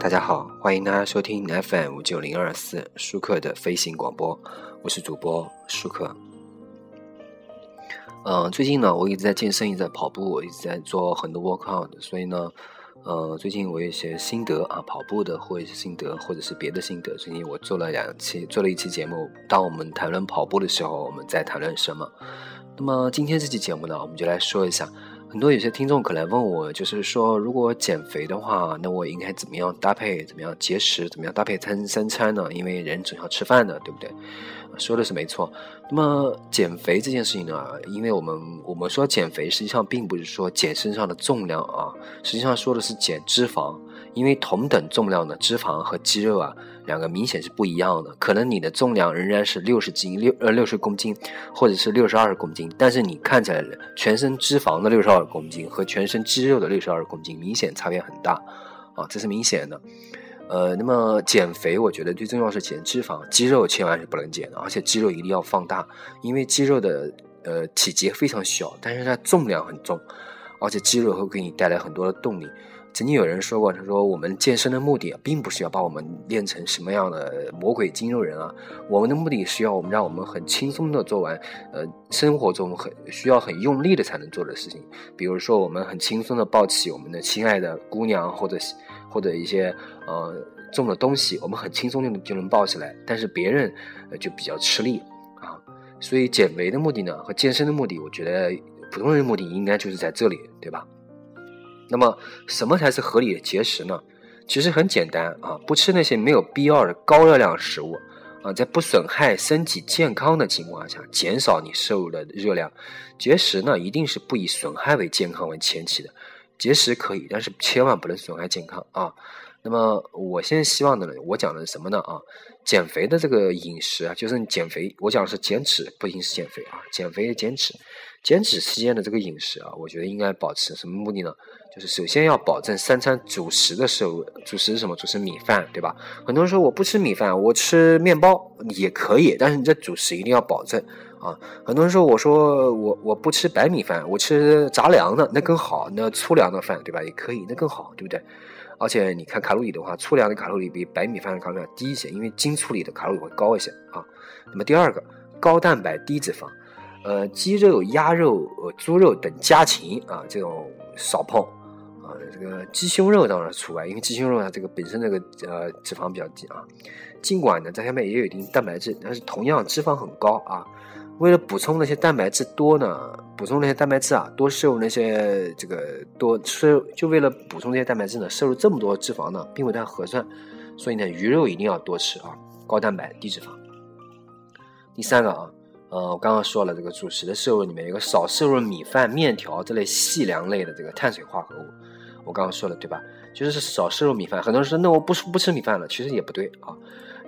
大家好，欢迎大家收听 FM 九零二四舒克的飞行广播，我是主播舒克。嗯，最近呢，我一直在健身，一直在跑步，我一直在做很多 workout，所以呢，呃，最近我有一些心得啊，跑步的或者是心得，或者是别的心得。最近我做了两期，做了一期节目。当我们谈论跑步的时候，我们在谈论什么？那么今天这期节目呢，我们就来说一下。很多有些听众可能问我，就是说，如果减肥的话，那我应该怎么样搭配？怎么样节食？怎么样搭配餐三餐呢？因为人总要吃饭的，对不对？说的是没错。那么减肥这件事情呢，因为我们我们说减肥，实际上并不是说减身上的重量啊，实际上说的是减脂肪。因为同等重量的脂肪和肌肉啊，两个明显是不一样的。可能你的重量仍然是六十斤六呃六十公斤，或者是六十二公斤，但是你看起来全身脂肪的六十二公斤和全身肌肉的六十二公斤，明显差别很大啊，这是明显的。呃，那么减肥，我觉得最重要是减脂肪，肌肉千万是不能减的，而且肌肉一定要放大，因为肌肉的呃体积非常小，但是它重量很重，而且肌肉会给你带来很多的动力。曾经有人说过，他说我们健身的目的，并不是要把我们练成什么样的魔鬼肌肉人啊，我们的目的是要我们让我们很轻松的做完，呃，生活中很需要很用力的才能做的事情，比如说我们很轻松的抱起我们的亲爱的姑娘，或者或者一些呃重的东西，我们很轻松就能就能抱起来，但是别人就比较吃力啊，所以减肥的目的呢和健身的目的，我觉得普通人的目的应该就是在这里，对吧？那么，什么才是合理的节食呢？其实很简单啊，不吃那些没有必要的高热量食物啊，在不损害身体健康的情况下，减少你摄入的热量。节食呢，一定是不以损害为健康为前提的。节食可以，但是千万不能损害健康啊。那么，我现在希望的呢，我讲的是什么呢？啊，减肥的这个饮食啊，就是你减肥，我讲的是减脂，不一定是减肥啊，减肥减脂。减脂期间的这个饮食啊，我觉得应该保持什么目的呢？就是首先要保证三餐主食的摄入，主食是什么？主食米饭，对吧？很多人说我不吃米饭，我吃面包也可以，但是你这主食一定要保证啊。很多人说我说我我不吃白米饭，我吃杂粮的那更好，那粗粮的饭对吧？也可以，那更好，对不对？而且你看卡路里的话，粗粮的卡路里比白米饭的卡路里低一些，因为精粗里的卡路里会高一些啊。那么第二个，高蛋白低脂肪。呃，鸡肉、鸭肉、呃，猪肉等家禽啊，这种少碰啊。这个鸡胸肉当然除外，因为鸡胸肉它这个本身这个呃脂肪比较低啊。尽管呢，在下面也有一定蛋白质，但是同样脂肪很高啊。为了补充那些蛋白质多呢，补充那些蛋白质啊，多摄入那些这个多摄入，就为了补充这些蛋白质呢，摄入这么多脂肪呢，并不太合算。所以呢，鱼肉一定要多吃啊，高蛋白低脂肪。第三个啊。呃，我刚刚说了，这个主食的摄入里面有个少摄入米饭、面条这类细粮类的这个碳水化合物。我刚刚说了，对吧？就是少摄入米饭。很多人说，那我不不吃米饭了，其实也不对啊。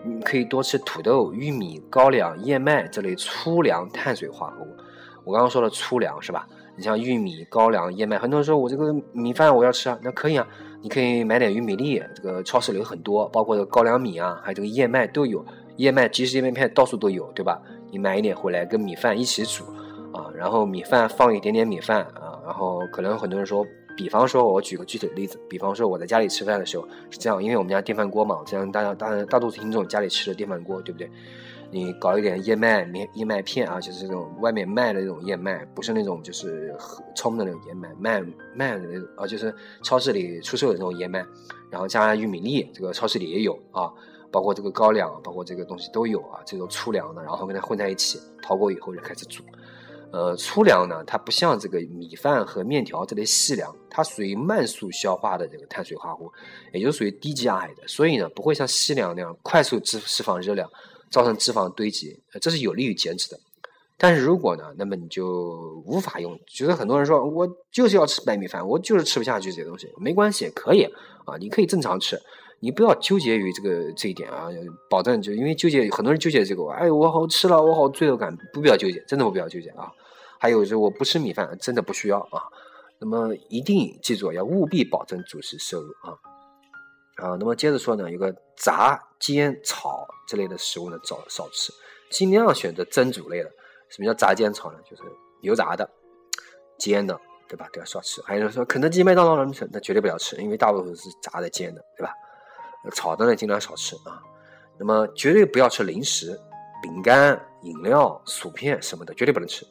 你可以多吃土豆、玉米、高粱、燕麦这类粗粮碳水化合物。我刚刚说了粗粮是吧？你像玉米、高粱、燕麦，很多人说我这个米饭我要吃啊，那可以啊，你可以买点玉米粒，这个超市里有很多，包括这高粱米啊，还有这个燕麦都有。燕麦即食燕麦片到处都有，对吧？你买一点回来跟米饭一起煮，啊，然后米饭放一点点米饭啊，然后可能很多人说，比方说我举个具体的例子，比方说我在家里吃饭的时候是这样，因为我们家电饭锅嘛，这样大家大大多数听众家里吃的电饭锅，对不对？你搞一点燕麦面燕麦片啊，就是这种外面卖的那种燕麦，不是那种就是冲的那种燕麦，卖卖的那种啊，就是超市里出售的那种燕麦，然后加玉米粒，这个超市里也有啊。包括这个高粱，包括这个东西都有啊，这种粗粮的，然后跟它混在一起，淘过以后就开始煮。呃，粗粮呢，它不像这个米饭和面条这类细粮，它属于慢速消化的这个碳水化合物，也就属于低 GI 的，所以呢，不会像细粮那样快速释释放热量，造成脂肪堆积，这是有利于减脂的。但是如果呢，那么你就无法用。就是很多人说我就是要吃白米饭，我就是吃不下去这些东西，没关系，可以啊，你可以正常吃。你不要纠结于这个这一点啊，保证就因为纠结，很多人纠结这个，哎，我好吃了，我好罪恶感，不必要纠结，真的不必要纠结啊。还有就是我不吃米饭，真的不需要啊。那么一定记住，要务必保证主食摄入啊。啊，那么接着说呢，有个炸、煎、炒这类的食物呢，少少吃，尽量选择蒸煮类的。什么叫炸、煎、炒呢？就是油炸的、煎的，对吧？都要少吃。还有人说肯德基、麦当劳什么那绝对不要吃，因为大多数是炸的、煎的，对吧？炒的呢尽量少吃啊。那么绝对不要吃零食、饼干、饮料、薯片什么的，绝对不能吃。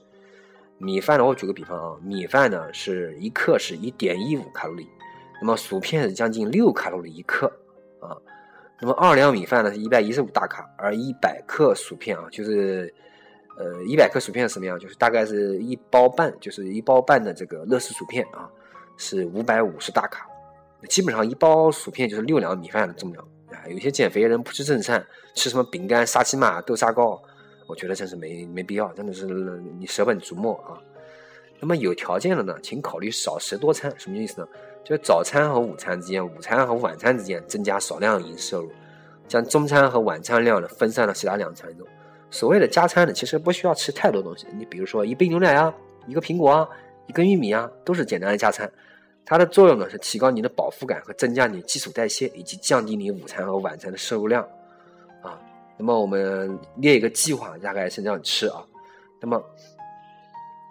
米饭呢，我举个比方啊，米饭呢是一克是一点一五卡路里，那么薯片是将近六卡路里一克啊。那么二两米饭呢是一百一十五大卡，而一百克薯片啊就是。呃，一百克薯片是什么样？就是大概是一包半，就是一包半的这个乐事薯片啊，是五百五十大卡。基本上一包薯片就是六两米饭的重量啊。有些减肥人不吃正餐，吃什么饼干、沙琪玛、豆沙糕，我觉得真是没没必要，真的是你舍本逐末啊。那么有条件的呢，请考虑少食多餐。什么意思呢？就是早餐和午餐之间，午餐和晚餐之间增加少量饮食摄入，将中餐和晚餐量呢分散到其他两餐中。所谓的加餐呢，其实不需要吃太多东西。你比如说一杯牛奶啊，一个苹果啊，一根玉米啊，都是简单的加餐。它的作用呢是提高你的饱腹感和增加你基础代谢，以及降低你午餐和晚餐的摄入量啊。那么我们列一个计划，大概是这样吃啊。那么，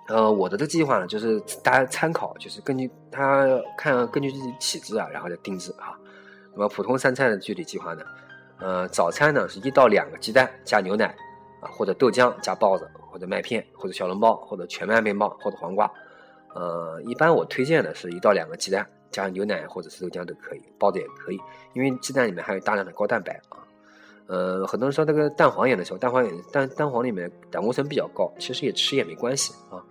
呃，我的这个计划呢，就是大家参考，就是根据他看根据自己体质啊，然后再定制啊。那么普通三餐的具体计划呢，呃，早餐呢是一到两个鸡蛋加牛奶。啊，或者豆浆加包子，或者麦片，或者小笼包，或者全麦面包，或者黄瓜。呃，一般我推荐的是一到两个鸡蛋加上牛奶或者是豆浆都可以，包子也可以，因为鸡蛋里面含有大量的高蛋白啊。呃，很多人说那个蛋黄眼的时候，蛋黄眼蛋蛋黄里面胆固醇比较高，其实也吃也没关系啊。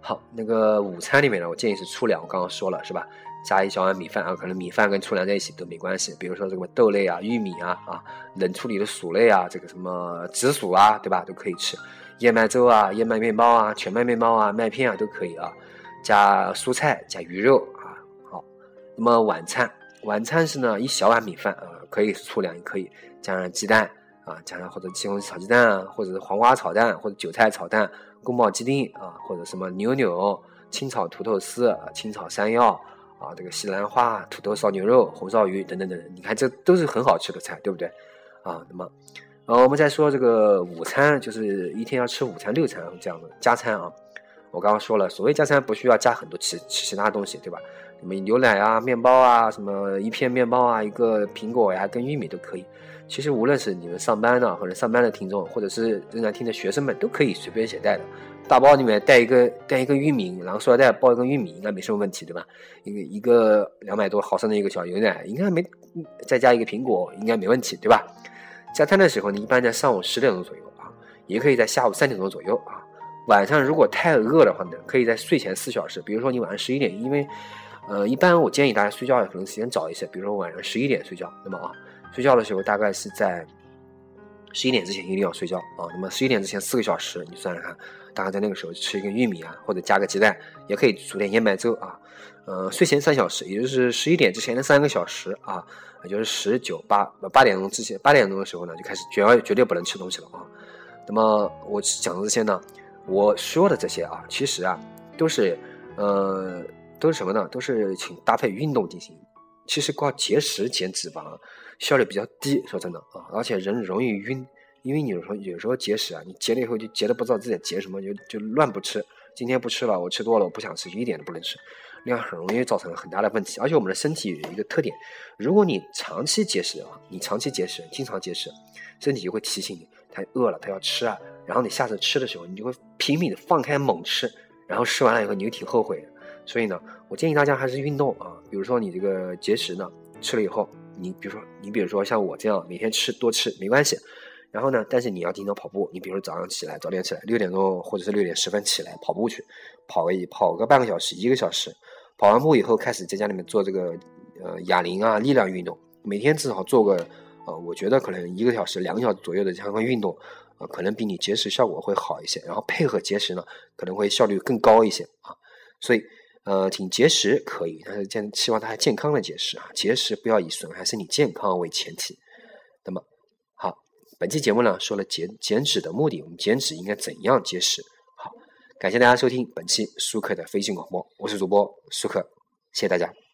好，那个午餐里面呢，我建议是粗粮，我刚刚说了是吧？加一小碗米饭啊，可能米饭跟粗粮在一起都没关系。比如说这个豆类啊、玉米啊、啊冷处理的薯类啊，这个什么紫薯啊，对吧？都可以吃。燕麦粥啊、燕麦面包啊、全麦面包啊、麦片啊都可以啊。加蔬菜、加鱼肉啊。好，那么晚餐，晚餐是呢一小碗米饭啊，可以粗粮也可以，加上鸡蛋啊，加上或者西红柿炒鸡蛋啊，或者是黄瓜炒蛋，或者韭菜炒蛋、宫保鸡丁啊，或者什么牛柳、清炒土豆丝、清炒山药。啊，这个西兰花、土豆烧牛肉、红烧鱼等等等等，你看这都是很好吃的菜，对不对？啊，那么，呃，我们再说这个午餐，就是一天要吃午餐六餐这样的加餐啊。我刚刚说了，所谓加餐不需要加很多其其他东西，对吧？什么牛奶啊、面包啊、什么一片面包啊、一个苹果呀、跟玉米都可以。其实无论是你们上班的，或者上班的听众，或者是正在听的学生们，都可以随便携带的。大包里面带一个带一个玉米，然后塑料袋包一个玉米，应该没什么问题，对吧？一个一个两百多毫升的一个小牛奶，应该没再加一个苹果，应该没问题，对吧？加餐的时候呢，一般在上午十点钟左右啊，也可以在下午三点钟左右啊。晚上如果太饿的话呢，可以在睡前四小时，比如说你晚上十一点，因为呃，一般我建议大家睡觉可能时间早一些，比如说晚上十一点睡觉，那么啊，睡觉的时候大概是在十一点之前一定要睡觉啊。那么十一点之前四个小时，你算算看。大概在那个时候吃一根玉米啊，或者加个鸡蛋，也可以煮点燕麦粥啊。呃，睡前三小时，也就是十一点之前的三个小时啊，也就是十九八八点钟之前，八点钟的时候呢，就开始绝绝对不能吃东西了啊。那么我讲的这些呢，我说的这些啊，其实啊，都是呃，都是什么呢？都是请搭配运动进行。其实光节食减脂肪效率比较低，说真的啊，而且人容易晕。因为你有时候有时候节食啊，你节了以后就节的不知道自己节什么，就就乱不吃。今天不吃了，我吃多了，我不想吃，一点都不能吃，那样很容易造成很大的问题。而且我们的身体有一个特点，如果你长期节食的话，你长期节食，经常节食，身体就会提醒你，它饿了，它要吃啊。然后你下次吃的时候，你就会拼命的放开猛吃，然后吃完了以后你就挺后悔的。所以呢，我建议大家还是运动啊。比如说你这个节食呢，吃了以后，你比如说你比如说像我这样每天吃多吃没关系。然后呢？但是你要经常跑步。你比如早上起来，早点起来，六点钟或者是六点十分起来跑步去，跑个跑个半个小时、一个小时。跑完步以后，开始在家里面做这个呃哑铃啊、力量运动。每天至少做个呃，我觉得可能一个小时、两个小时左右的相关运动，呃，可能比你节食效果会好一些。然后配合节食呢，可能会效率更高一些啊。所以呃，请节食可以，但是健希望大家健康的节食啊，节食不要以损害身体健康为前提。那么。好本期节目呢，说了减减脂的目的，我们减脂应该怎样节食？好，感谢大家收听本期舒克的飞行广播，我是主播舒克，谢谢大家。